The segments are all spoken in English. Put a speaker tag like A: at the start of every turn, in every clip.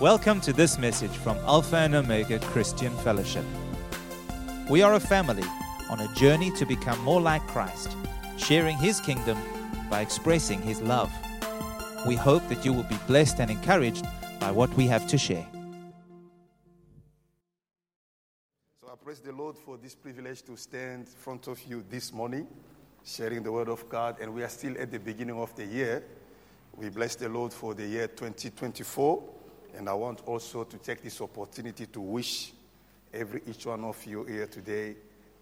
A: Welcome to this message from Alpha and Omega Christian Fellowship. We are a family on a journey to become more like Christ, sharing His kingdom by expressing His love. We hope that you will be blessed and encouraged by what we have to share.
B: So I praise the Lord for this privilege to stand in front of you this morning, sharing the Word of God. And we are still at the beginning of the year. We bless the Lord for the year 2024. And I want also to take this opportunity to wish every each one of you here today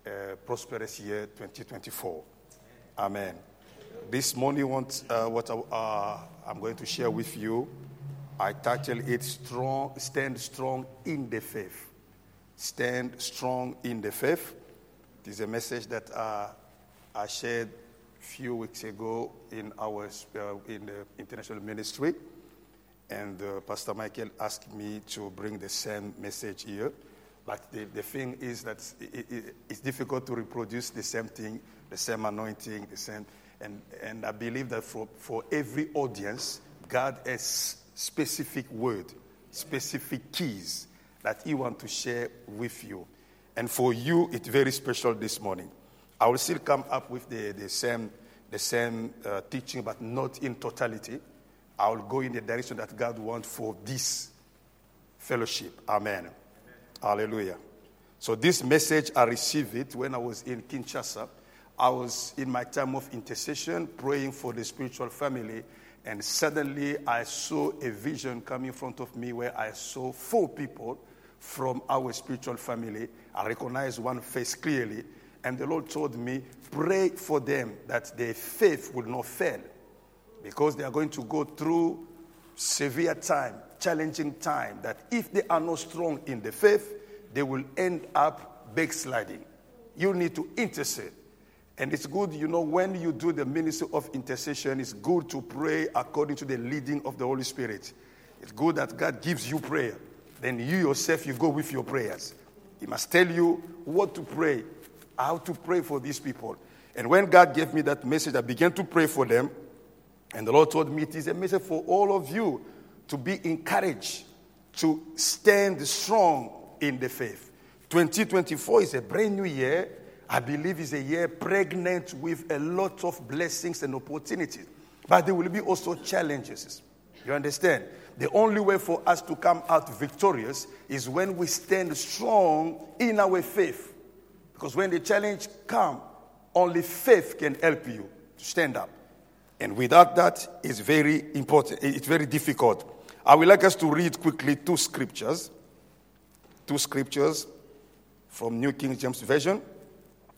B: a prosperous year 2024. Amen. This morning, uh, what uh, I'm going to share with you, I title it "Strong, Stand Strong in the Faith." Stand strong in the faith. It is a message that uh, I shared a few weeks ago in our uh, in the international ministry, and uh, Pastor Michael asked me to bring the same message here. But the, the thing is that it, it, it's difficult to reproduce the same thing, the same anointing, the same. And, and I believe that for, for every audience, God has specific word, specific keys that He wants to share with you. And for you, it's very special this morning. I will still come up with the, the same, the same uh, teaching, but not in totality. I will go in the direction that God wants for this fellowship. Amen. Hallelujah. So, this message, I received it when I was in Kinshasa. I was in my time of intercession, praying for the spiritual family, and suddenly I saw a vision come in front of me where I saw four people from our spiritual family. I recognized one face clearly, and the Lord told me, Pray for them that their faith will not fail because they are going to go through severe time, challenging time, that if they are not strong in the faith, they will end up backsliding. You need to intercede. And it's good, you know, when you do the ministry of intercession, it's good to pray according to the leading of the Holy Spirit. It's good that God gives you prayer. Then you yourself, you go with your prayers. He must tell you what to pray, how to pray for these people. And when God gave me that message, I began to pray for them. And the Lord told me it is a message for all of you to be encouraged, to stand strong in the faith. 2024 is a brand new year. I believe is a year pregnant with a lot of blessings and opportunities. But there will be also challenges. You understand? The only way for us to come out victorious is when we stand strong in our faith. Because when the challenge comes, only faith can help you to stand up. And without that, it's very important. It's very difficult. I would like us to read quickly two scriptures. Two scriptures from New King James Version.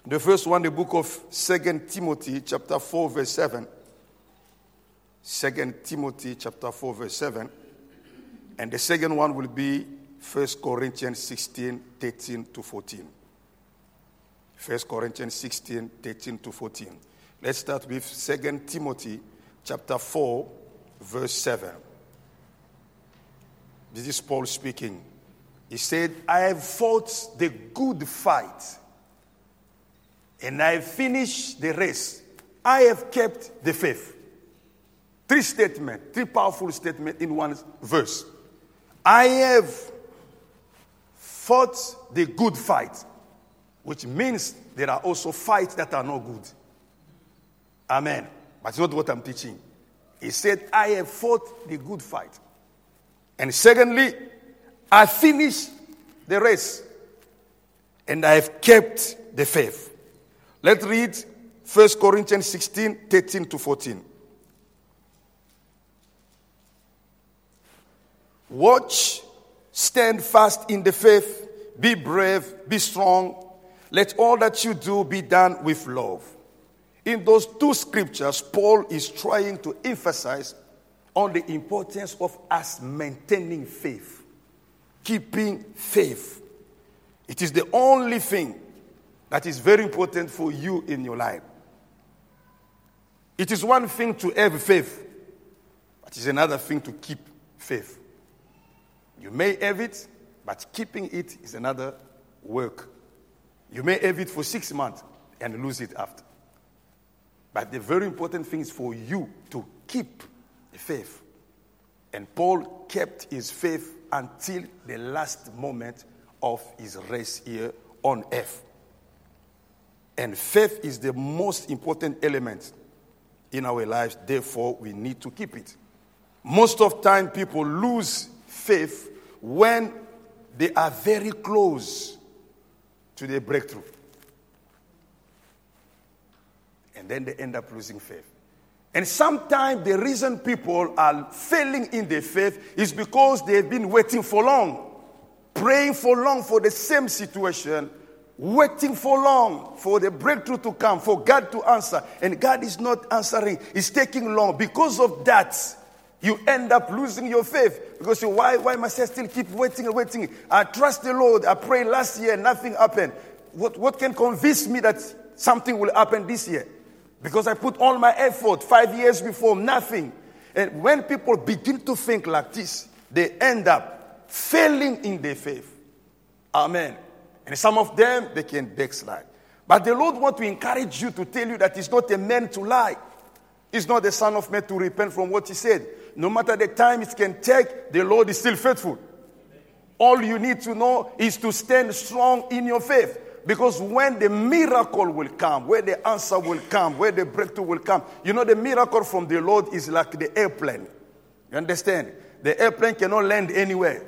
B: The first one, the book of Second Timothy, chapter 4, verse 7. Second Timothy, chapter 4, verse 7. And the second one will be 1 Corinthians 16, 13 to 14. 1 Corinthians 16, 13 to 14. Let's start with 2 Timothy chapter 4, verse 7. This is Paul speaking. He said, I have fought the good fight, and I have finished the race. I have kept the faith. Three statements, three powerful statements in one verse. I have fought the good fight, which means there are also fights that are not good. Amen. But it's not what I'm teaching. He said, I have fought the good fight. And secondly, I finished the race and I have kept the faith. Let's read 1 Corinthians 16 13 to 14. Watch, stand fast in the faith, be brave, be strong. Let all that you do be done with love. In those two scriptures, Paul is trying to emphasize on the importance of us maintaining faith, keeping faith. It is the only thing that is very important for you in your life. It is one thing to have faith, but it's another thing to keep faith. You may have it, but keeping it is another work. You may have it for six months and lose it after. But the very important thing is for you to keep the faith. And Paul kept his faith until the last moment of his race here on earth. And faith is the most important element in our lives, therefore, we need to keep it. Most of time people lose faith when they are very close to their breakthrough. And then they end up losing faith. And sometimes the reason people are failing in their faith is because they've been waiting for long, praying for long for the same situation, waiting for long for the breakthrough to come, for God to answer. And God is not answering, it's taking long. Because of that, you end up losing your faith because you, why, why must I still keep waiting and waiting? I trust the Lord. I prayed last year, nothing happened. What, what can convince me that something will happen this year? Because I put all my effort five years before, nothing. And when people begin to think like this, they end up failing in their faith. Amen. And some of them, they can backslide. But the Lord wants to encourage you to tell you that He's not a man to lie. He's not the son of man to repent from what He said. No matter the time it can take, the Lord is still faithful. All you need to know is to stand strong in your faith. Because when the miracle will come, where the answer will come, where the breakthrough will come, you know, the miracle from the Lord is like the airplane. You understand? The airplane cannot land anywhere.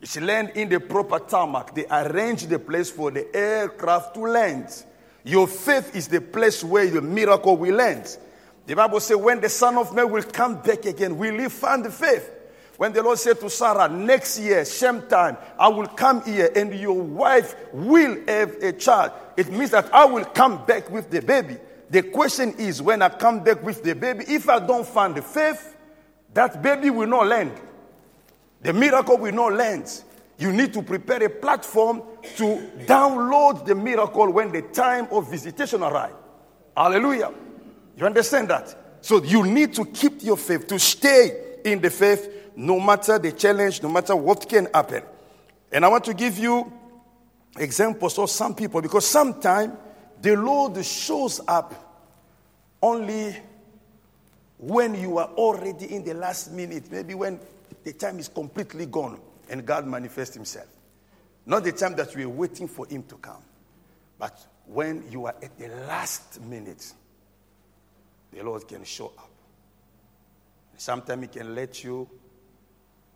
B: It should land in the proper tarmac. They arrange the place for the aircraft to land. Your faith is the place where the miracle will land. The Bible says, when the Son of Man will come back again, will he find the faith? When the Lord said to Sarah, next year, same time, I will come here and your wife will have a child. It means that I will come back with the baby. The question is, when I come back with the baby, if I don't find the faith, that baby will not land. The miracle will not land. You need to prepare a platform to download the miracle when the time of visitation arrives. Hallelujah. You understand that? So you need to keep your faith, to stay in the faith no matter the challenge, no matter what can happen. And I want to give you examples of some people because sometimes the Lord shows up only when you are already in the last minute, maybe when the time is completely gone and God manifests Himself. Not the time that you are waiting for Him to come, but when you are at the last minute the Lord can show up. Sometimes He can let you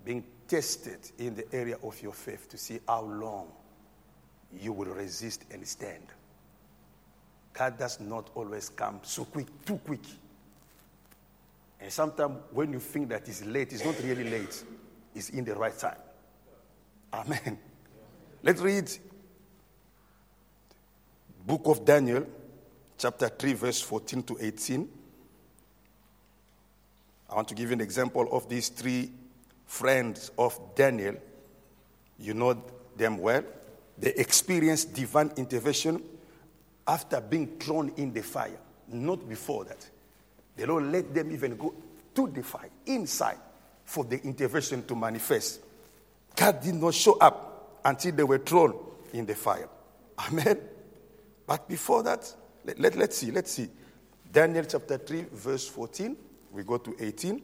B: being tested in the area of your faith to see how long you will resist and stand. God does not always come so quick, too quick. And sometimes when you think that it's late, it's not really late. It's in the right time. Amen. Let's read book of Daniel, chapter 3, verse 14 to 18. I want to give you an example of these three friends of Daniel. You know them well. They experienced divine intervention after being thrown in the fire, not before that. The Lord let them even go to the fire, inside, for the intervention to manifest. God did not show up until they were thrown in the fire. Amen. But before that, let, let, let's see, let's see. Daniel chapter 3, verse 14. We go to 18.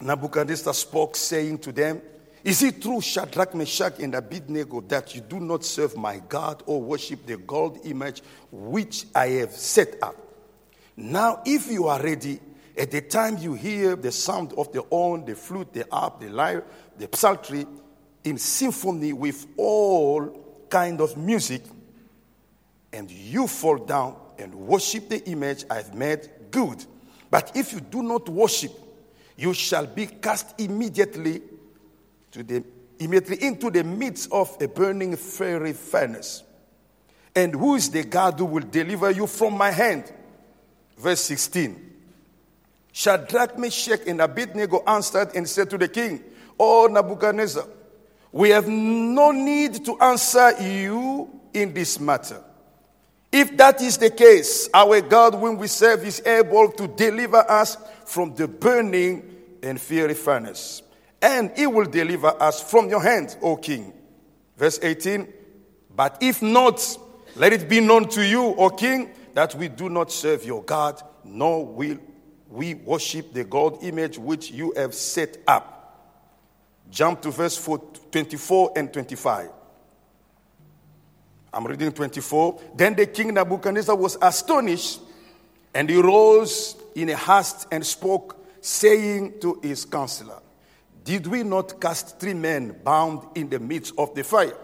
B: Nebuchadnezzar spoke, saying to them, Is it true, Shadrach, Meshach, and Abednego, that you do not serve my God or worship the gold image which I have set up? Now, if you are ready, at the time you hear the sound of the horn, the flute, the harp, the lyre, the psaltery, in symphony with all kind of music, and you fall down and worship the image I've made, good. But if you do not worship, you shall be cast immediately to the immediately into the midst of a burning fiery furnace. And who is the God who will deliver you from my hand? Verse 16. Shadrach, Meshach, and Abednego answered and said to the king, O Nebuchadnezzar, we have no need to answer you in this matter. If that is the case, our God, whom we serve, is able to deliver us from the burning and fiery furnace. And he will deliver us from your hand, O king. Verse 18 But if not, let it be known to you, O king, that we do not serve your God, nor will we worship the God image which you have set up. Jump to verse 24 and 25. I'm reading 24. Then the king Nebuchadnezzar was astonished, and he rose in a haste and spoke, saying to his counselor, Did we not cast three men bound in the midst of the fire?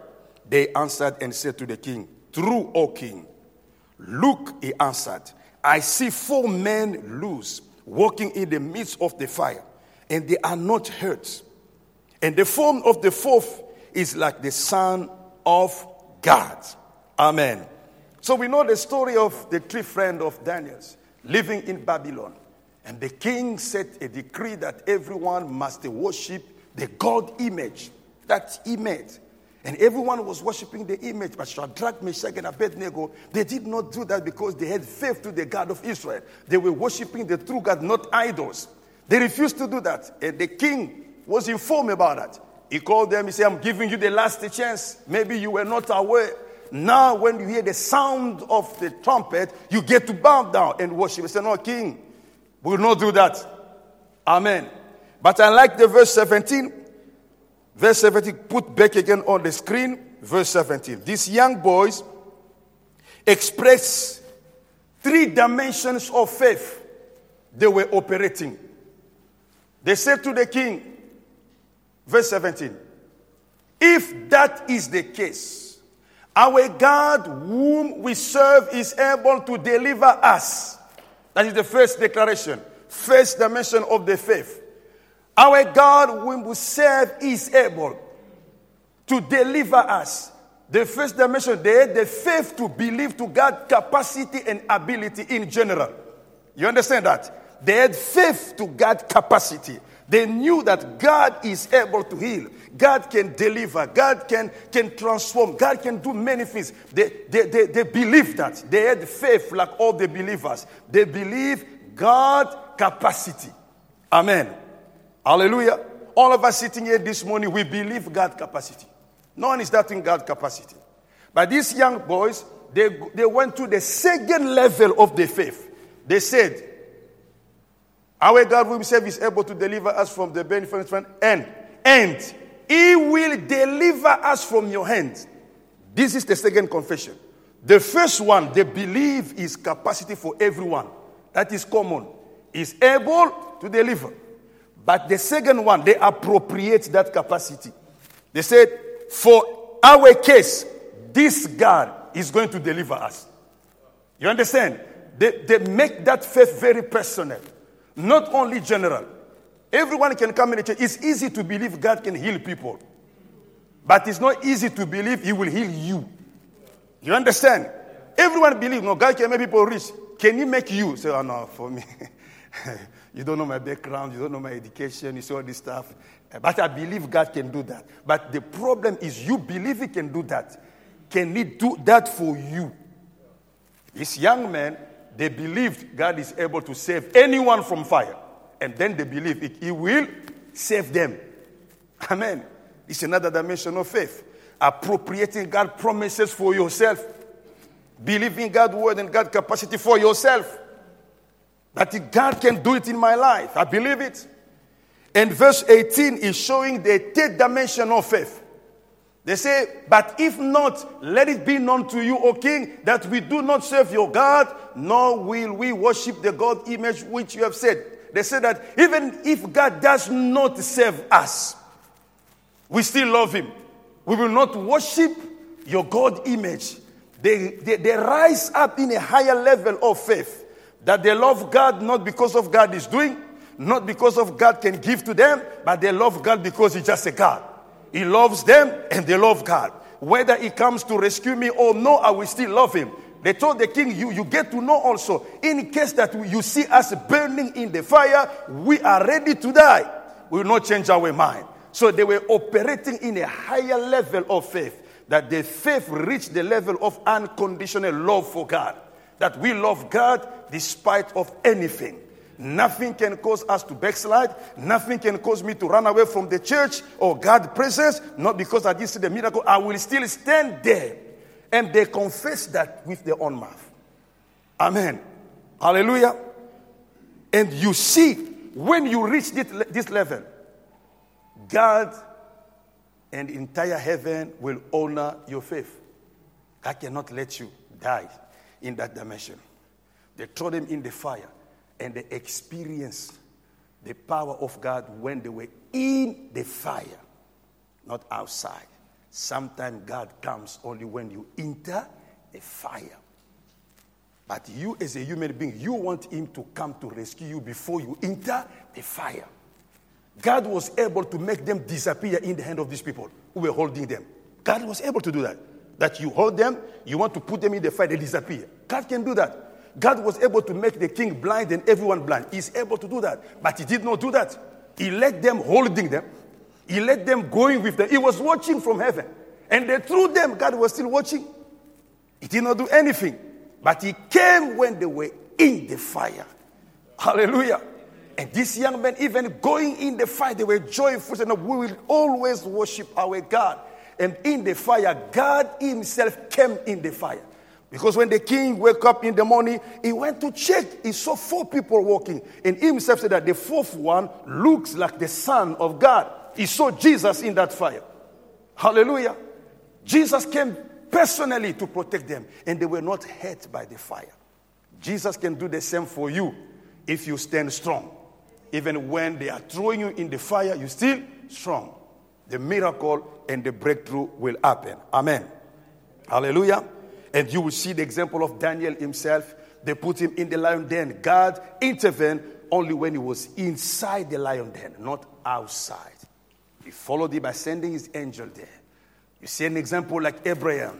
B: They answered and said to the king, True, O king. Look, he answered, I see four men loose, walking in the midst of the fire, and they are not hurt. And the form of the fourth is like the Son of God. Amen. So we know the story of the three friends of Daniel's living in Babylon. And the king set a decree that everyone must worship the God image that he made. And everyone was worshiping the image. But Shadrach, Meshach, and Abednego, they did not do that because they had faith to the God of Israel. They were worshiping the true God, not idols. They refused to do that. And the king was informed about that. He called them, he said, I'm giving you the last chance. Maybe you were not aware. Now, when you hear the sound of the trumpet, you get to bow down and worship. He said, No, king, we will not do that. Amen. But I like the verse 17. Verse 17, put back again on the screen. Verse 17. These young boys express three dimensions of faith they were operating. They said to the king, verse 17, if that is the case, our God, whom we serve, is able to deliver us. That is the first declaration, first dimension of the faith. Our God, whom we serve, is able to deliver us. The first dimension, there, the faith to believe to God capacity and ability in general. You understand that? They had faith to God capacity. They knew that God is able to heal. God can deliver. God can, can transform. God can do many things. They, they, they, they believe that. They had faith like all the believers. They believe God capacity. Amen. Hallelujah. All of us sitting here this morning, we believe God capacity. No one is doubting God capacity. But these young boys, they, they went to the second level of the faith. They said, Our God serve is able to deliver us from the benefit and and he will deliver us from your hands. This is the second confession. The first one, they believe is capacity for everyone. That is common. Is able to deliver. But the second one, they appropriate that capacity. They said, for our case, this God is going to deliver us. You understand? They, they make that faith very personal, not only general. Everyone can come in the church. It's easy to believe God can heal people, but it's not easy to believe He will heal you. You understand? Everyone believes, no, God can make people rich. Can He make you? Say, oh, no, for me. You don't know my background, you don't know my education, you see all this stuff. But I believe God can do that. But the problem is, you believe He can do that. Can He do that for you? This young men, they believed God is able to save anyone from fire. And then they believe He will save them. Amen. It's another dimension of faith. Appropriating God's promises for yourself. Believing God's word and God's capacity for yourself. That God can do it in my life. I believe it. And verse 18 is showing the third dimension of faith. They say, But if not, let it be known to you, O king, that we do not serve your God, nor will we worship the God image which you have said. They say that even if God does not save us, we still love him. We will not worship your God image. They, they, they rise up in a higher level of faith. That they love God not because of God is doing, not because of God can give to them, but they love God because He's just a God. He loves them and they love God. Whether He comes to rescue me or no, I will still love Him. They told the king, you, you get to know also, in case that you see us burning in the fire, we are ready to die. We will not change our mind. So they were operating in a higher level of faith, that their faith reached the level of unconditional love for God that we love God despite of anything. Nothing can cause us to backslide. Nothing can cause me to run away from the church or God's presence. Not because I didn't see the miracle. I will still stand there. And they confess that with their own mouth. Amen. Hallelujah. And you see, when you reach this, level, God and entire heaven will honor your faith. I cannot let you die in that dimension. They throw them in the fire and they experienced the power of God when they were in the fire, not outside. Sometimes God comes only when you enter the fire. But you, as a human being, you want Him to come to rescue you before you enter the fire. God was able to make them disappear in the hand of these people who were holding them. God was able to do that. That you hold them, you want to put them in the fire, they disappear. God can do that. God was able to make the king blind and everyone blind. He's able to do that. But he did not do that. He let them holding them. He let them going with them. He was watching from heaven. And they threw them. God was still watching. He did not do anything. But he came when they were in the fire. Hallelujah. And these young men, even going in the fire, they were joyful and we will always worship our God. And in the fire, God Himself came in the fire. Because when the king woke up in the morning, he went to check. He saw four people walking. And himself said that the fourth one looks like the Son of God. He saw Jesus in that fire. Hallelujah. Jesus came personally to protect them, and they were not hurt by the fire. Jesus can do the same for you if you stand strong. Even when they are throwing you in the fire, you still strong. The miracle and the breakthrough will happen. Amen. Hallelujah. And you will see the example of Daniel himself. They put him in the lion den. God intervened only when he was inside the lion den, not outside. He followed him by sending his angel there. You see an example like Abraham.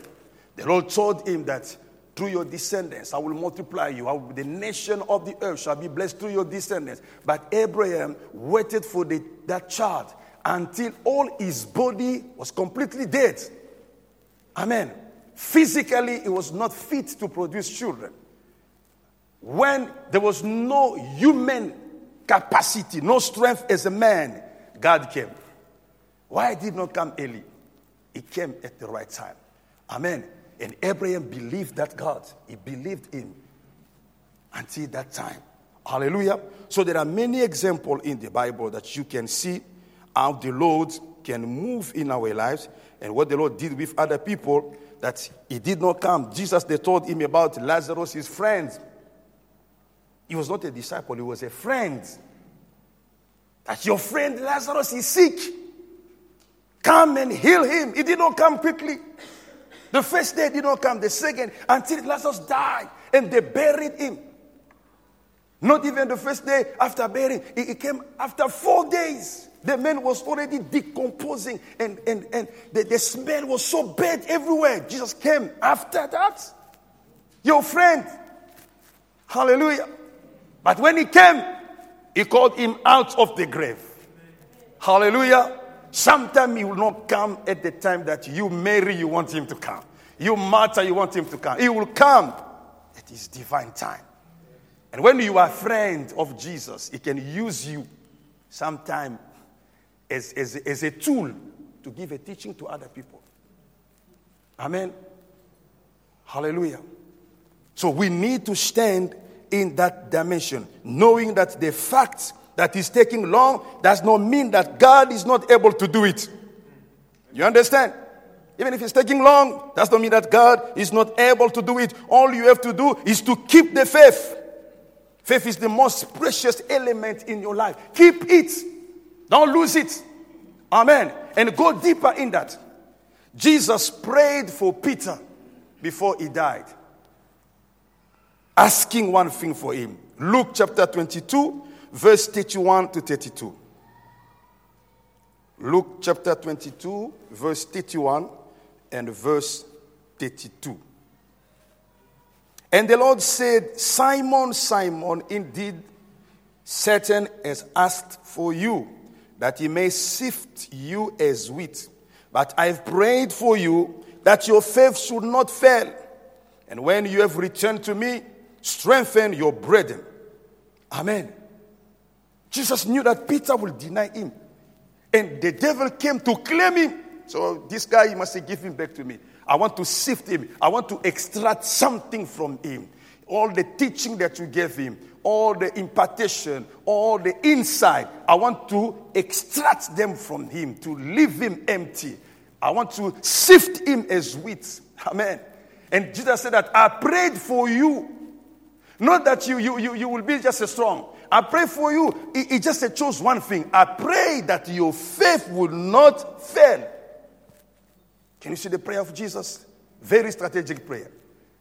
B: The Lord told him that through your descendants, I will multiply you. Will, the nation of the earth shall be blessed through your descendants. But Abraham waited for the, that child until all his body was completely dead. Amen. Physically, he was not fit to produce children. When there was no human capacity, no strength as a man, God came. Why did not come early? He came at the right time. Amen. And Abraham believed that God. He believed him until that time. Hallelujah. So there are many examples in the Bible that you can see how the Lord can move in our lives and what the Lord did with other people that he did not come. Jesus, they told him about Lazarus, his friend. He was not a disciple, he was a friend. That your friend Lazarus is sick. Come and heal him. He did not come quickly. The first day did not come, the second, until Lazarus died and they buried him. Not even the first day after burying, he came after four days. The man was already decomposing and, and, and the, the smell was so bad everywhere. Jesus came after that. Your friend. Hallelujah. But when he came, he called him out of the grave. Hallelujah. Sometimes he will not come at the time that you Mary, you want him to come. You Martha, you want him to come. He will come at his divine time. And when you are a friend of Jesus, he can use you sometime as, as, as a tool to give a teaching to other people. Amen. Hallelujah. So we need to stand in that dimension, knowing that the fact that is taking long does not mean that God is not able to do it. You understand? Even if it's taking long, does not mean that God is not able to do it. All you have to do is to keep the faith. Faith is the most precious element in your life. Keep it. Don't lose it. Amen. And go deeper in that. Jesus prayed for Peter before he died, asking one thing for him. Luke chapter 22, verse 31 to 32. Luke chapter 22, verse 31 and verse 32. And the Lord said, Simon, Simon, indeed Satan has asked for you, that he may sift you as wheat. But I've prayed for you that your faith should not fail. And when you have returned to me, strengthen your brethren. Amen. Jesus knew that Peter will deny him. And the devil came to claim him. So this guy, you must give him back to me. I want to sift him. I want to extract something from him. All the teaching that you gave him, all the impartation, all the insight. I want to extract them from him, to leave him empty. I want to sift him as wheat. Amen. And Jesus said that I prayed for you. Not that you, you, you, you will be just as strong. I pray for you. He, he just chose one thing. I pray that your faith will not fail. Can you see the prayer of Jesus? Very strategic prayer.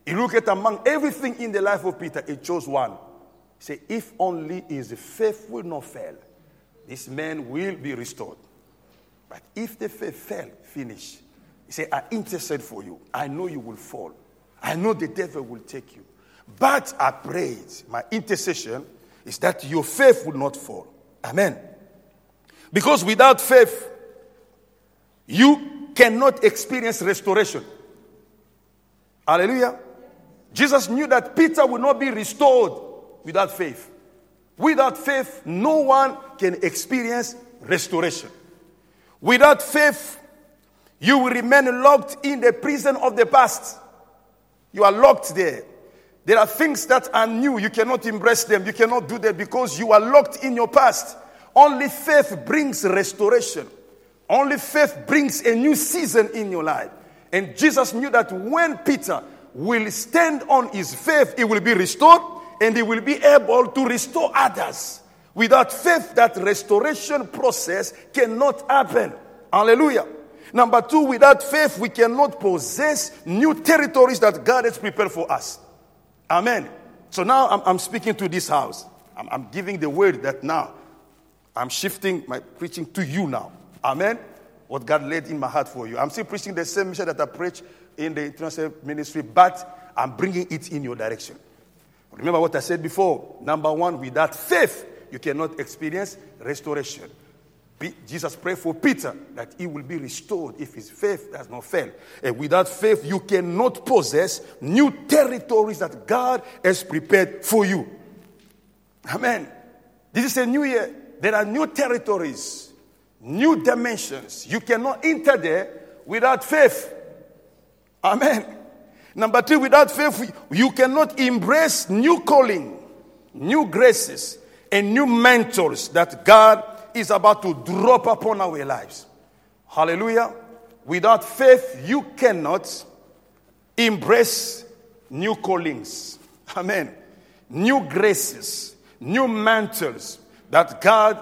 B: You look at among everything in the life of Peter, he chose one. Say, if only his faith will not fail, this man will be restored. But if the faith fail, finish. He said, I intercede for you. I know you will fall. I know the devil will take you. But I prayed, my intercession is that your faith will not fall. Amen. Because without faith, you cannot experience restoration. Hallelujah. Jesus knew that Peter would not be restored without faith. Without faith, no one can experience restoration. Without faith, you will remain locked in the prison of the past. You are locked there. There are things that are new. You cannot embrace them. You cannot do them because you are locked in your past. Only faith brings restoration. Only faith brings a new season in your life. And Jesus knew that when Peter will stand on his faith, he will be restored and they will be able to restore others. Without faith, that restoration process cannot happen. Hallelujah. Number two, without faith, we cannot possess new territories that God has prepared for us. Amen. So now I'm, I'm speaking to this house. I'm, I'm giving the word that now I'm shifting my preaching to you now. Amen. What God laid in my heart for you. I'm still preaching the same mission that I preach in the international ministry, but I'm bringing it in your direction. Remember what I said before. Number one, without faith, you cannot experience restoration. Jesus prayed for Peter that he will be restored if his faith does not fail. And without faith, you cannot possess new territories that God has prepared for you. Amen. This is a new year. There are new territories, new dimensions. You cannot enter there without faith. Amen. Number three, without faith, you cannot embrace new calling, new graces, and new mantles that God is about to drop upon our lives. Hallelujah. Without faith, you cannot embrace new callings. Amen. New graces, new mantles that God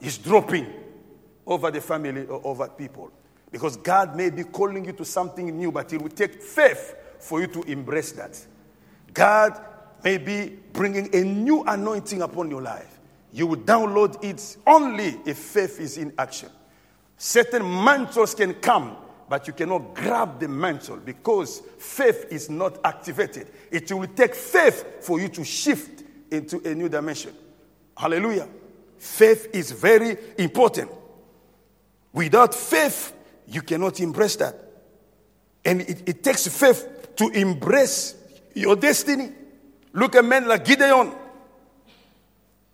B: is dropping over the family or over people. Because God may be calling you to something new, but it will take faith for you to embrace that. God may be bringing a new anointing upon your life. You will download it only if faith is in action. Certain mantles can come, but you cannot grab the mantle because faith is not activated. It will take faith for you to shift into a new dimension. Hallelujah. Faith is very important. Without faith, you cannot embrace that. And it, it takes faith to embrace your destiny. Look at men like Gideon.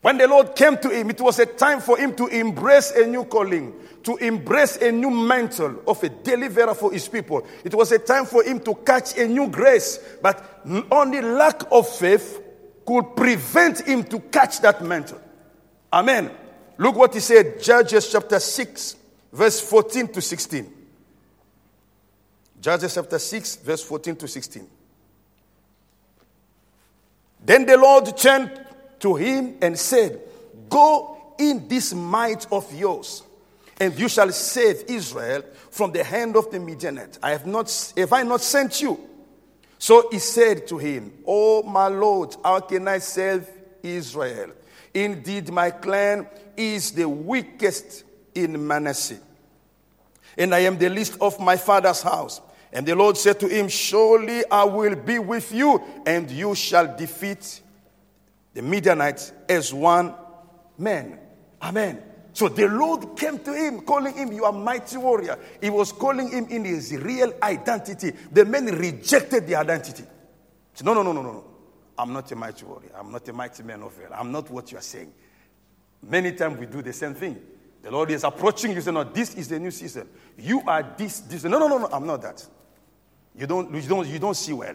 B: When the Lord came to him, it was a time for him to embrace a new calling, to embrace a new mantle of a deliverer for his people. It was a time for him to catch a new grace, but only lack of faith could prevent him to catch that mantle. Amen. Look what he said, Judges chapter 6, verse 14 to 16. Judges chapter 6, verse 14 to 16. Then the Lord turned to him and said, Go in this might of yours, and you shall save Israel from the hand of the Midianite. I have not have I not sent you? So he said to him, Oh my Lord, how can I save Israel? Indeed, my clan is the weakest in Manasseh, and I am the least of my father's house. And the Lord said to him, Surely I will be with you, and you shall defeat the Midianites as one man. Amen. So the Lord came to him, calling him, You are mighty warrior. He was calling him in his real identity. The men rejected the identity. Said, no, no, no, no, no. I'm not a mighty warrior. I'm not a mighty man of valor. I'm not what you are saying. Many times we do the same thing. The Lord is approaching you, say, No, this is the new season. You are this, this. No, no, no, no, I'm not that. You don't, you don't, you don't see well.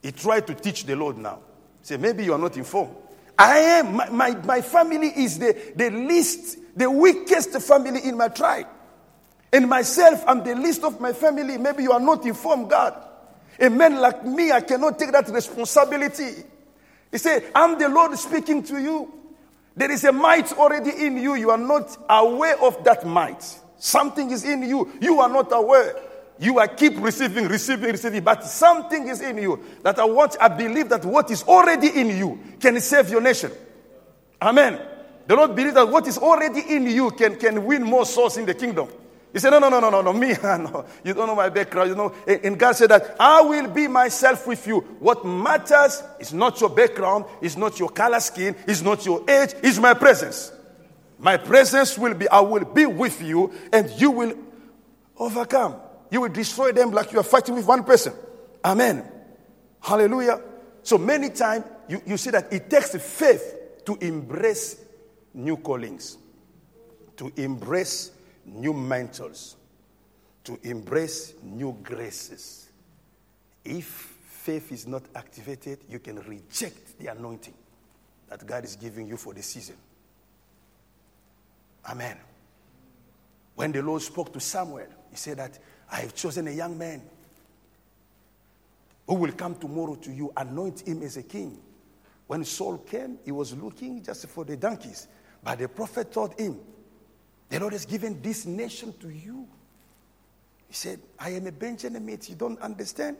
B: He tried to teach the Lord now. Say, maybe you are not informed. I am, my, my, my family is the, the least, the weakest family in my tribe. And myself, I'm the least of my family. Maybe you are not informed, God. A man like me, I cannot take that responsibility. He said, I'm the Lord speaking to you. There is a might already in you. You are not aware of that might. Something is in you. You are not aware. You are keep receiving, receiving, receiving, but something is in you that I want, I believe that what is already in you can save your nation. Amen. The Lord believe that what is already in you can, can win more souls in the kingdom. He said, No, no, no, no, no, no, me, ah, no. You don't know my background. You know, and God said that I will be myself with you. What matters is not your background, is not your color skin, is not your age, is my presence. My presence will be, I will be with you, and you will overcome. You will destroy them like you are fighting with one person. Amen. Hallelujah. So many times you, you see that it takes faith to embrace new callings, to embrace new mantles, to embrace new graces. If faith is not activated, you can reject the anointing that God is giving you for the season. Amen. When the Lord spoke to Samuel, he said that I have chosen a young man who will come tomorrow to you, anoint him as a king. When Saul came, he was looking just for the donkeys. But the prophet told him, The Lord has given this nation to you. He said, I am a Benjaminite. You don't understand?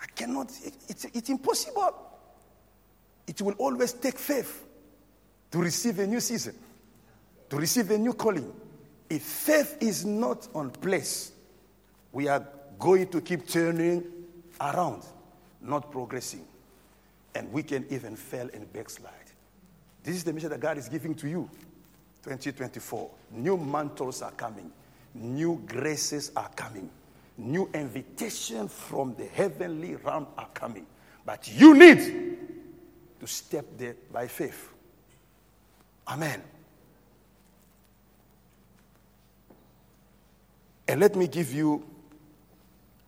B: I cannot, it, it's, it's impossible. It will always take faith to receive a new season, to receive a new calling. If faith is not on place, we are going to keep turning around, not progressing. And we can even fail and backslide. This is the mission that God is giving to you. 2024. New mantles are coming. New graces are coming. New invitation from the heavenly realm are coming. But you need to step there by faith. Amen. And let me give you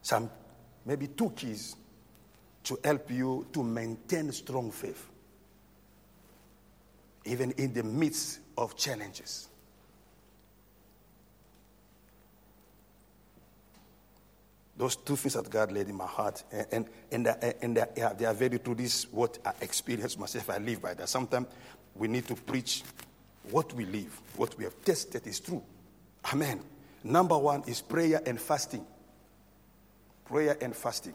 B: some, maybe two keys to help you to maintain strong faith, even in the midst of challenges. Those two things that God laid in my heart, and, and, and, and they, are, they are very true. This what I experience myself. I live by that. Sometimes we need to preach what we live, what we have tested is true. Amen. Number one is prayer and fasting prayer and fasting.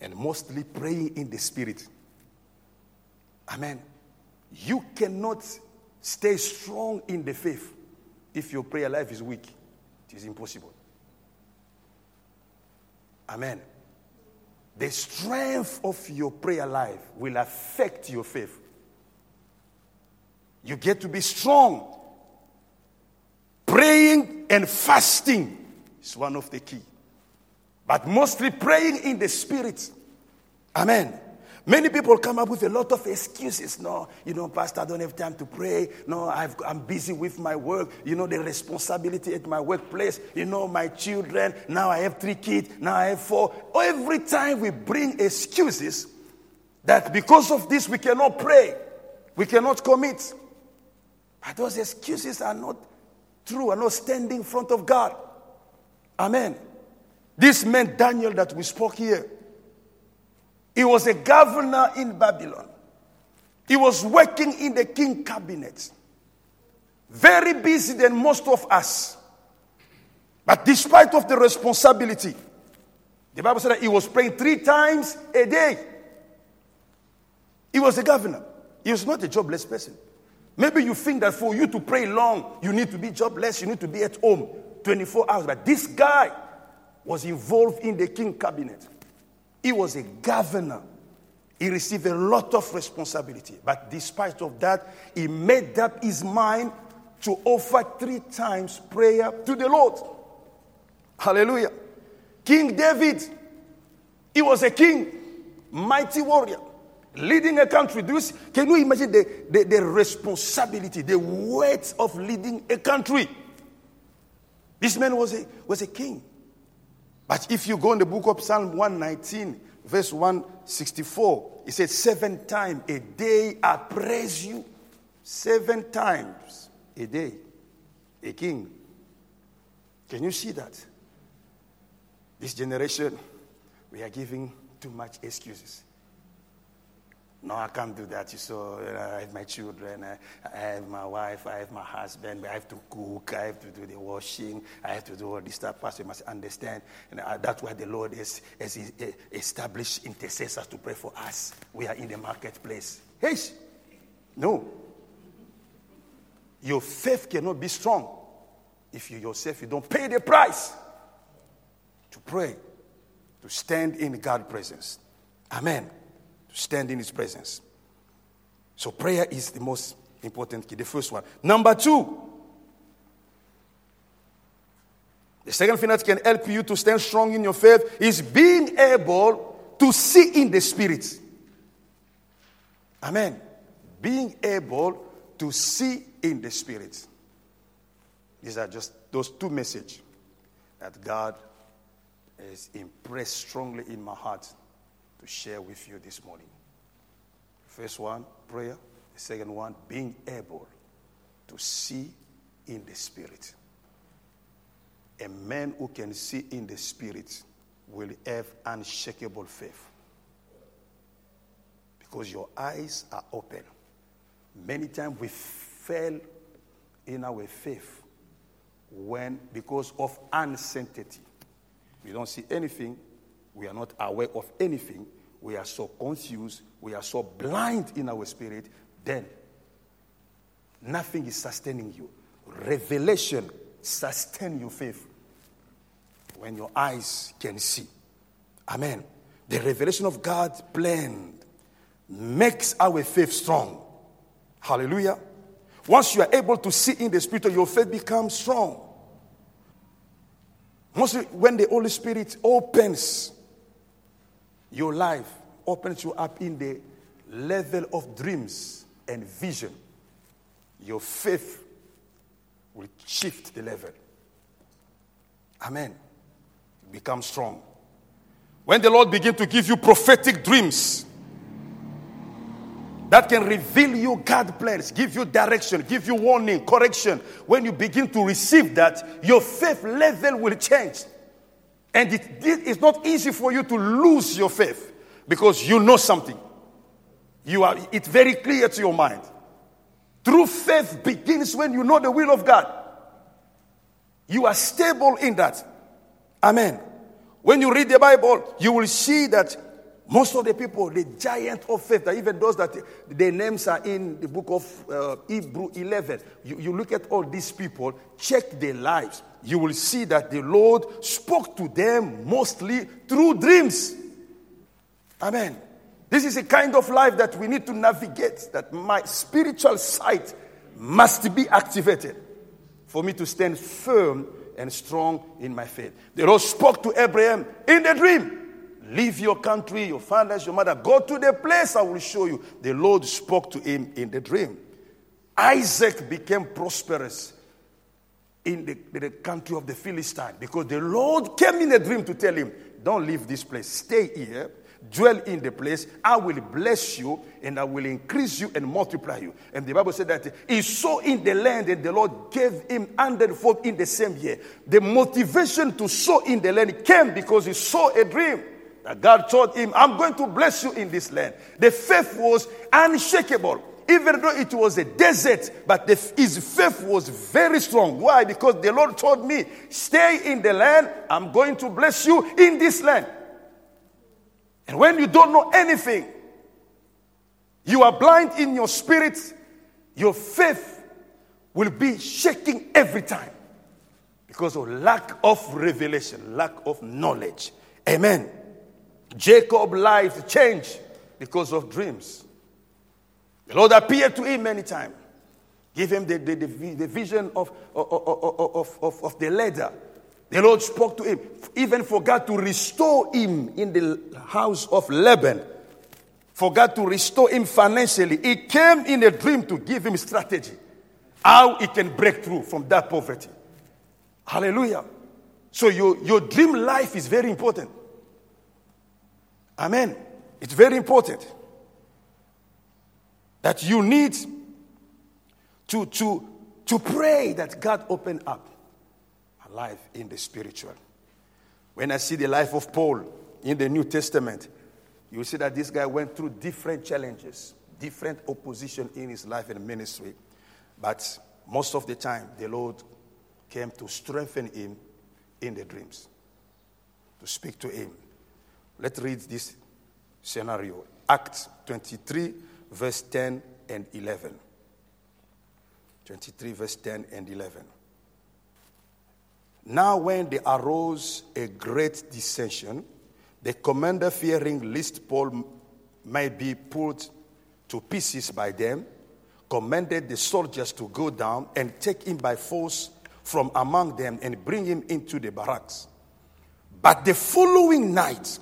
B: And mostly praying in the spirit. Amen. You cannot stay strong in the faith if your prayer life is weak. It is impossible. Amen. The strength of your prayer life will affect your faith. You get to be strong. Praying and fasting is one of the key but mostly praying in the spirit. Amen. Many people come up with a lot of excuses. No, you know, Pastor, I don't have time to pray. No, i am busy with my work. You know, the responsibility at my workplace. You know, my children. Now I have three kids. Now I have four. Every time we bring excuses that because of this we cannot pray, we cannot commit. But those excuses are not true, are not standing in front of God. Amen. This man, Daniel, that we spoke here, he was a governor in Babylon. He was working in the king cabinet. Very busy than most of us. But despite of the responsibility, the Bible said that he was praying three times a day. He was a governor. He was not a jobless person. Maybe you think that for you to pray long, you need to be jobless, you need to be at home 24 hours. But this guy, was involved in the king cabinet. He was a governor. He received a lot of responsibility. But despite of that, he made up his mind to offer three times prayer to the Lord. Hallelujah. King David, he was a king, mighty warrior, leading a country. Can you imagine the, the, the responsibility, the weight of leading a country? This man was a, was a king. But if you go in the book of Psalm 119, verse 164. it says, Seven times a day I praise you. Seven times a day. A king. Can you see that? This generation, we are giving too much excuses. No, I can't do that. So you know, I have my children, I have my wife, I have my husband, I have to cook, I have to do the washing, I have to do all this stuff. Pastor, you must understand. And that's why the Lord has, has established intercessors to pray for us. We are in the marketplace. Hey, no. Your faith cannot be strong if you yourself you don't pay the price to pray, to stand in God's presence. Amen stand in his presence. So prayer is the most important key, the first one. Number two, the second thing that can help you to stand strong in your faith is being able to see in the spirit. Amen. Being able to see in the spirit. These are just those two messages that God has impressed strongly in my heart to share with you this morning. First one, prayer. The second one, being able to see in the Spirit. A man who can see in the Spirit will have unshakable faith. Because your eyes are open. Many times we fail in our faith when because of uncertainty. We don't see anything we are not aware of anything, we are so confused, we are so blind in our spirit, then nothing is sustaining you. Revelation sustain your faith when your eyes can see. Amen. The revelation of God's plan makes our faith strong. Hallelujah. Once you are able to see in the spirit, your faith becomes strong. Mostly when the Holy Spirit opens your life opens you up in the level of dreams and vision. Your faith will shift the level. Amen. Become strong. When the Lord begins to give you prophetic dreams that can reveal you God plans, give you direction, give you warning, correction, when you begin to receive that, your faith level will change. And it, it's not easy for you to lose your faith because you know something. You are, it's very clear to your mind. True faith begins when you know the will of God. You are stable in that. Amen. When you read the Bible, you will see that most of the people, the giant of faith, even those that their names are in the book of uh, Hebrew 11, you, you look at all these people, check their lives. You will see that the Lord spoke to them mostly through dreams. Amen. This is a kind of life that we need to navigate, that my spiritual sight must be activated for me to stand firm and strong in my faith. The Lord spoke to Abraham in the dream. Leave your country, your fathers, your mother. Go to the place I will show you. The Lord spoke to him in the dream. Isaac became prosperous in the, the country of the Philistine because the Lord came in a dream to tell him, Don't leave this place, stay here dwell in the place, I will bless you and I will increase you and multiply you. And the Bible said that he saw in the land and the Lord gave him hundredfold in the same year. The motivation to sow in the land came because he saw a dream. God told him, I'm going to bless you in this land. The faith was unshakable. Even though it was a desert, but the, his faith was very strong. Why? Because the Lord told me, Stay in the land, I'm going to bless you in this land. And when you don't know anything, you are blind in your spirit, your faith will be shaking every time because of lack of revelation, lack of knowledge. Amen. Jacob's life changed because of dreams. The Lord appeared to him many times, give him the, the, the, the vision of, of, of, of, of the ladder the Lord spoke to him, even forgot to restore him in the house of Laban. Forgot to restore him financially. He came in a dream to give him strategy. How he can break through from that poverty. Hallelujah. So your, your dream life is very important. Amen. It's very important that you need to, to, to pray that God open up a life in the spiritual. When I see the life of Paul in the New Testament, you see that this guy went through different challenges, different opposition in his life and ministry. But most of the time, the Lord came to strengthen him in the dreams, to speak to him. Let's read this scenario Acts 23, verse 10 and 11. 23, verse 10 and 11. Now, when there arose a great dissension, the commander, fearing lest Paul might be pulled to pieces by them, commanded the soldiers to go down and take him by force from among them and bring him into the barracks. But the following night,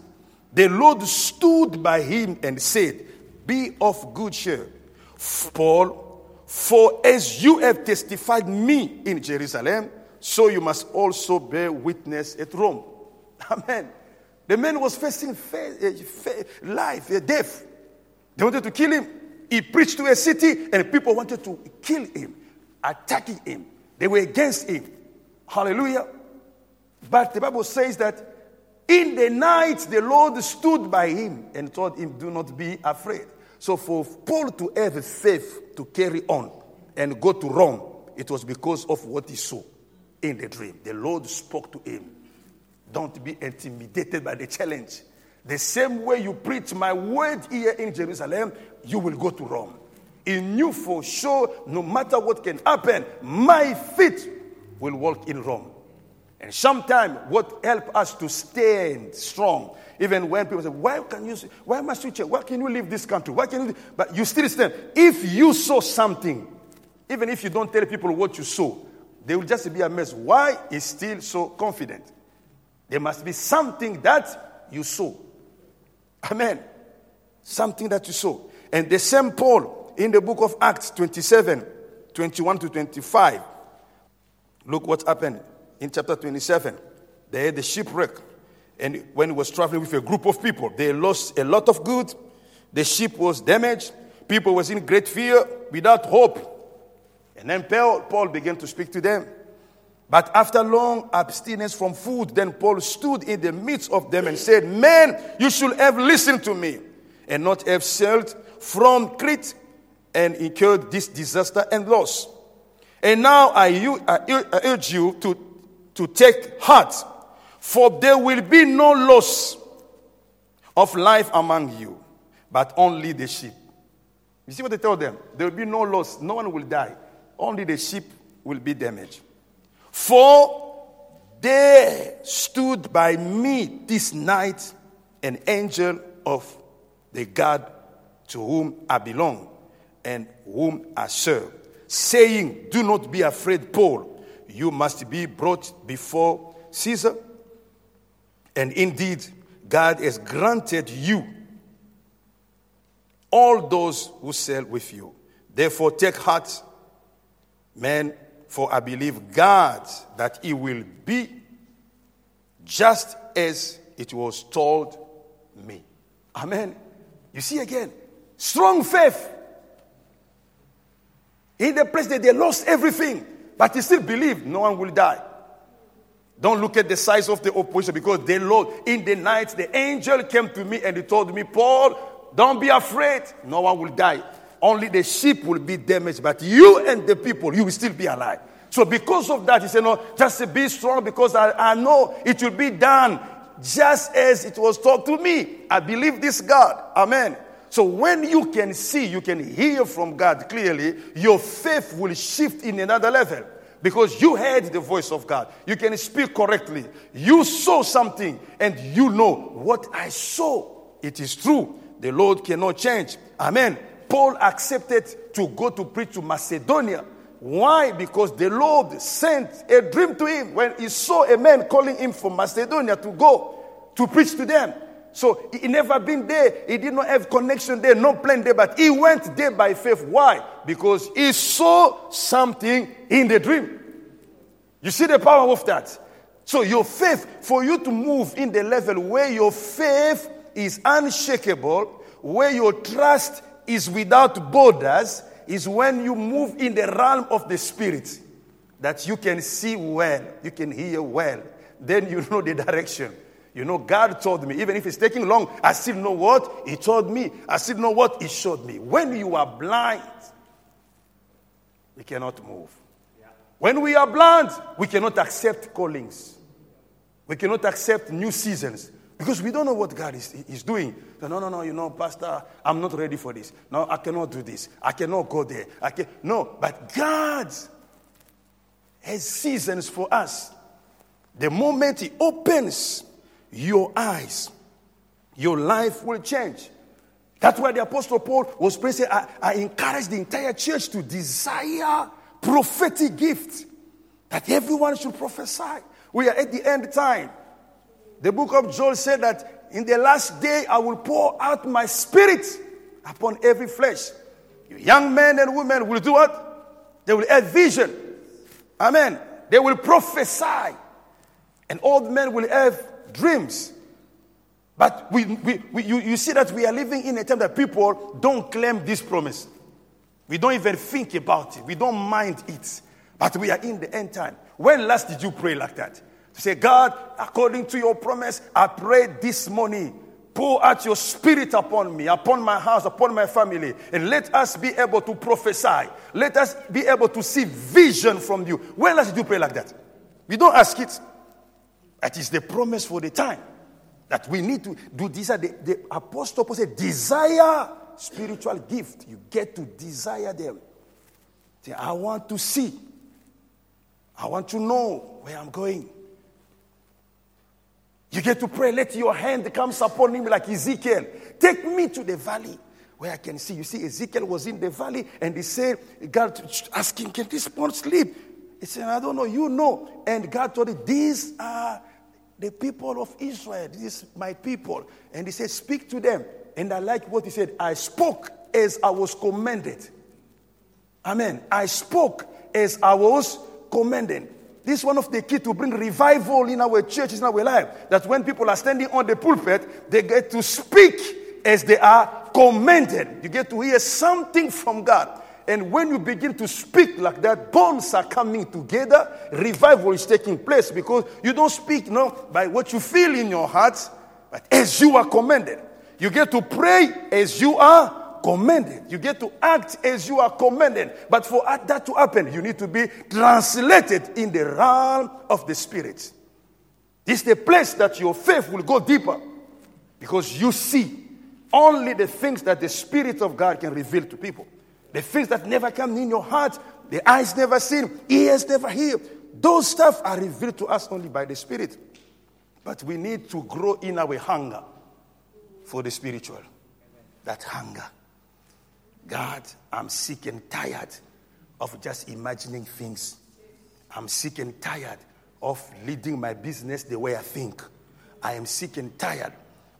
B: the Lord stood by him and said, Be of good cheer, Paul, for as you have testified me in Jerusalem, so you must also bear witness at Rome. Amen. The man was facing eh, life, eh, death. They wanted to kill him. He preached to a city, and people wanted to kill him, attacking him. They were against him. Hallelujah. But the Bible says that in the night, the Lord stood by him and told him, Do not be afraid. So, for Paul to have faith to carry on and go to Rome, it was because of what he saw in the dream. The Lord spoke to him. Don't be intimidated by the challenge. The same way you preach my word here in Jerusalem, you will go to Rome. He knew for sure, no matter what can happen, my feet will walk in Rome. And sometimes what help us to stand strong, even when people say, why can you, why must you change? Why can you leave this country? Why can you, but you still stand. If you saw something, even if you don't tell people what you saw, they will just be amazed. Why is still so confident? There must be something that you saw. Amen. Something that you saw. And the same Paul in the book of Acts 27, 21 to 25. Look what happened in chapter 27. They had the shipwreck. And when he was traveling with a group of people, they lost a lot of goods. The ship was damaged. People was in great fear, without hope. And then Paul, Paul began to speak to them. But after long abstinence from food, then Paul stood in the midst of them and said, Men, you should have listened to me and not have sailed from Crete and incurred this disaster and loss. And now I, I urge you to to take heart, for there will be no loss of life among you, but only the sheep. You see what they tell them? There will be no loss, no one will die, only the sheep will be damaged. For there stood by me this night an angel of the God to whom I belong and whom I serve, saying, Do not be afraid, Paul you must be brought before Caesar. And indeed, God has granted you all those who sail with you. Therefore, take heart, men, for I believe God that He will be just as it was told me. Amen. You see again, strong faith. In the place that they lost everything, but he still believed no one will die. Don't look at the size of the opposition because the Lord, in the night, the angel came to me and he told me, Paul, don't be afraid. No one will die. Only the sheep will be damaged, but you and the people, you will still be alive. So, because of that, he said, No, just be strong because I, I know it will be done just as it was taught to me. I believe this God. Amen. So when you can see, you can hear from God clearly, your faith will shift in another level because you heard the voice of God. You can speak correctly. You saw something and you know what I saw. It is true. The Lord cannot change. Amen. Paul accepted to go to preach to Macedonia. Why? Because the Lord sent a dream to him when he saw a man calling him from Macedonia to go to preach to them. So he never been there. He did not have connection there, no plan there, but he went there by faith. Why? Because he saw something in the dream. You see the power of that? So your faith, for you to move in the level where your faith is unshakable, where your trust is without borders, is when you move in the realm of the spirit that you can see well, you can hear well, then you know the direction. You know, God told me, even if it's taking long, I still know what He told me. I still know what He showed me. When you are blind, we cannot move. When we are blind, we cannot accept callings. We cannot accept new seasons because we don't know what God is, is doing. So, no, no, no, you know, Pastor, I'm not ready for this. No, I cannot do this. I cannot go there. I can No, but God has seasons for us. The moment He opens your eyes, your life will change. That's why the Apostle Paul was praying. I, I encourage the entire church to desire prophetic gift that everyone should prophesy. We are at the end time. The book of Joel said that in the last day I will pour out my spirit upon every flesh. You young men and women will do what? They will have vision. Amen. They will prophesy. And old men will have dreams. But we, we, we, you, you see that we are living in a time that people don't claim this promise. We don't even think about it. We don't mind it. But we are in the end time. When last did you pray like that? To say, God, according to your promise, I pray this morning. Pour out your spirit upon me, upon my house, upon my family, and let us be able to prophesy. Let us be able to see vision from you. When last did you pray like that? We don't ask it. That is the promise for the time that we need to do this. The, the apostle Paul said, desire spiritual gift. You get to desire them. Say, I want to see. I want to know where I'm going. You get to pray, let your hand come upon him like Ezekiel. Take me to the valley where I can see. You see, Ezekiel was in the valley and he said, God asking, Can this one sleep? He said, I don't know, you know. And God told him, These are the people of Israel. This is my people. And he said, Speak to them. And I like what he said. I spoke as I was commanded. Amen. I spoke as I was commanded. This is one of the key to bring revival in our churches, in our life. That when people are standing on the pulpit, they get to speak as they are commanded. You get to hear something from God. And when you begin to speak like that, bones are coming together. Revival is taking place because you don't speak not by what you feel in your heart, but as you are commanded. You get to pray as you are commanded. You get to act as you are commanded. But for that to happen, you need to be translated in the realm of the Spirit. This is the place that your faith will go deeper because you see only the things that the Spirit of God can reveal to people. The things that never come in your heart, the eyes never seen, ears never hear. Those stuff are revealed to us only by the Spirit. But we need to grow in our hunger for the spiritual. That hunger. God, I'm sick and tired of just imagining things. I'm sick and tired of leading my business the way I think. I am sick and tired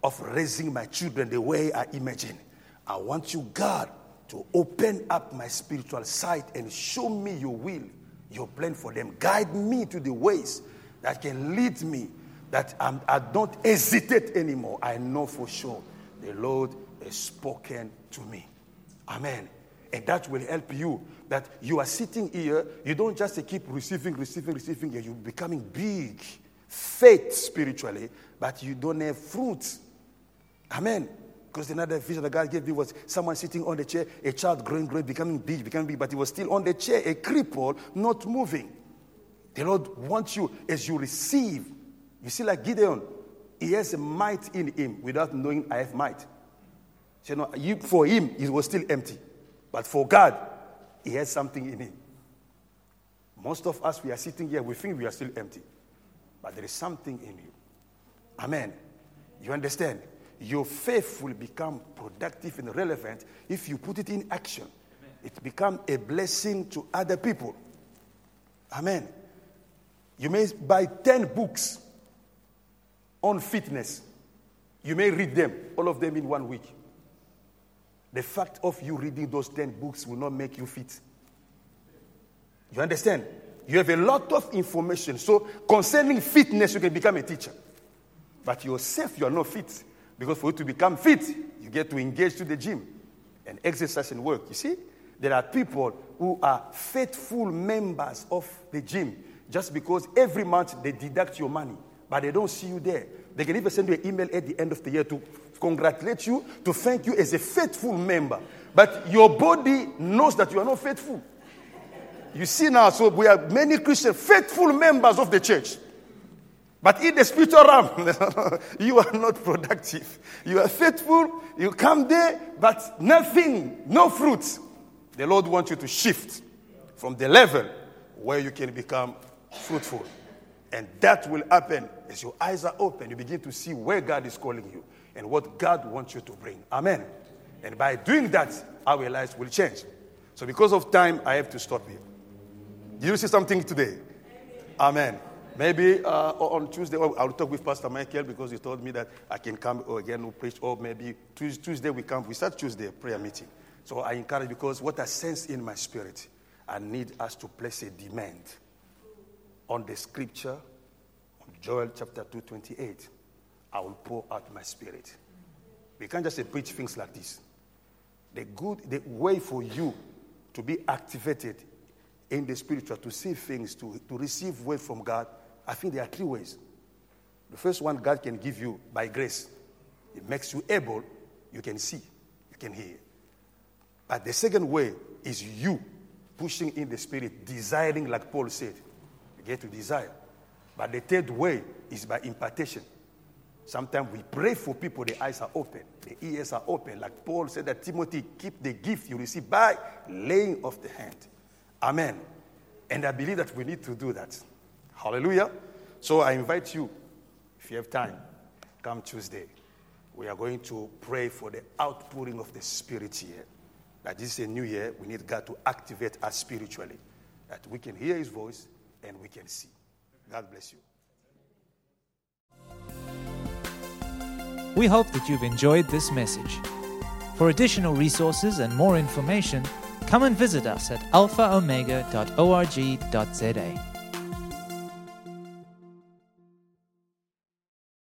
B: of raising my children the way I imagine. I want you, God, to open up my spiritual sight and show me your will, your plan for them. Guide me to the ways that can lead me, that I'm, I do not hesitate anymore. I know for sure the Lord has spoken to me. Amen. And that will help you. That you are sitting here, you don't just keep receiving, receiving, receiving, and you're becoming big, faith spiritually, but you don't have fruit. Amen. Because another vision that God gave me was someone sitting on the chair, a child growing, growing, becoming big, becoming big, but he was still on the chair, a cripple, not moving. The Lord wants you as you receive. You see, like Gideon, he has a might in him without knowing I have might. So, you know, you, for him, it was still empty. But for God, he has something in him. Most of us, we are sitting here, we think we are still empty. But there is something in you. Amen. You understand? Your faith will become productive and relevant if you put it in action. Amen. It becomes a blessing to other people. Amen. You may buy 10 books on fitness. You may read them, all of them in one week. The fact of you reading those 10 books will not make you fit. You understand? You have a lot of information. So, concerning fitness, you can become a teacher. But yourself, you are not fit. Because for you to become fit, you get to engage to the gym and exercise and work. You see, there are people who are faithful members of the gym just because every month they deduct your money, but they don't see you there. They can even send you an email at the end of the year to congratulate you, to thank you as a faithful member. But your body knows that you are not faithful. You see now, so we have many Christian faithful members of the church. But in the spiritual realm, you are not productive. You are faithful, you come there, but nothing, no fruits. The Lord wants you to shift from the level where you can become fruitful. And that will happen as your eyes are open. You begin to see where God is calling you and what God wants you to bring. Amen. And by doing that, our lives will change. So, because of time, I have to stop here. Do you see something today? Amen. Maybe uh, on Tuesday, I'll talk with Pastor Michael because he told me that I can come again to preach, or maybe Tuesday we come. We start Tuesday prayer meeting. So I encourage because what I sense in my spirit, I need us to place a demand on the scripture, on Joel chapter 2, 28. I will pour out my spirit. We can't just preach things like this. The good, the way for you to be activated in the spiritual, to see things, to, to receive word from God, I think there are three ways. The first one God can give you by grace. It makes you able, you can see, you can hear. But the second way is you pushing in the spirit, desiring, like Paul said. You get to desire. But the third way is by impartation. Sometimes we pray for people, the eyes are open, the ears are open. Like Paul said that Timothy, keep the gift you receive by laying of the hand. Amen. And I believe that we need to do that. Hallelujah. So I invite you, if you have time, come Tuesday. We are going to pray for the outpouring of the Spirit here. That this is a new year. We need God to activate us spiritually. That we can hear His voice and we can see. God bless you.
A: We hope that you've enjoyed this message. For additional resources and more information, come and visit us at alphaomega.org.za.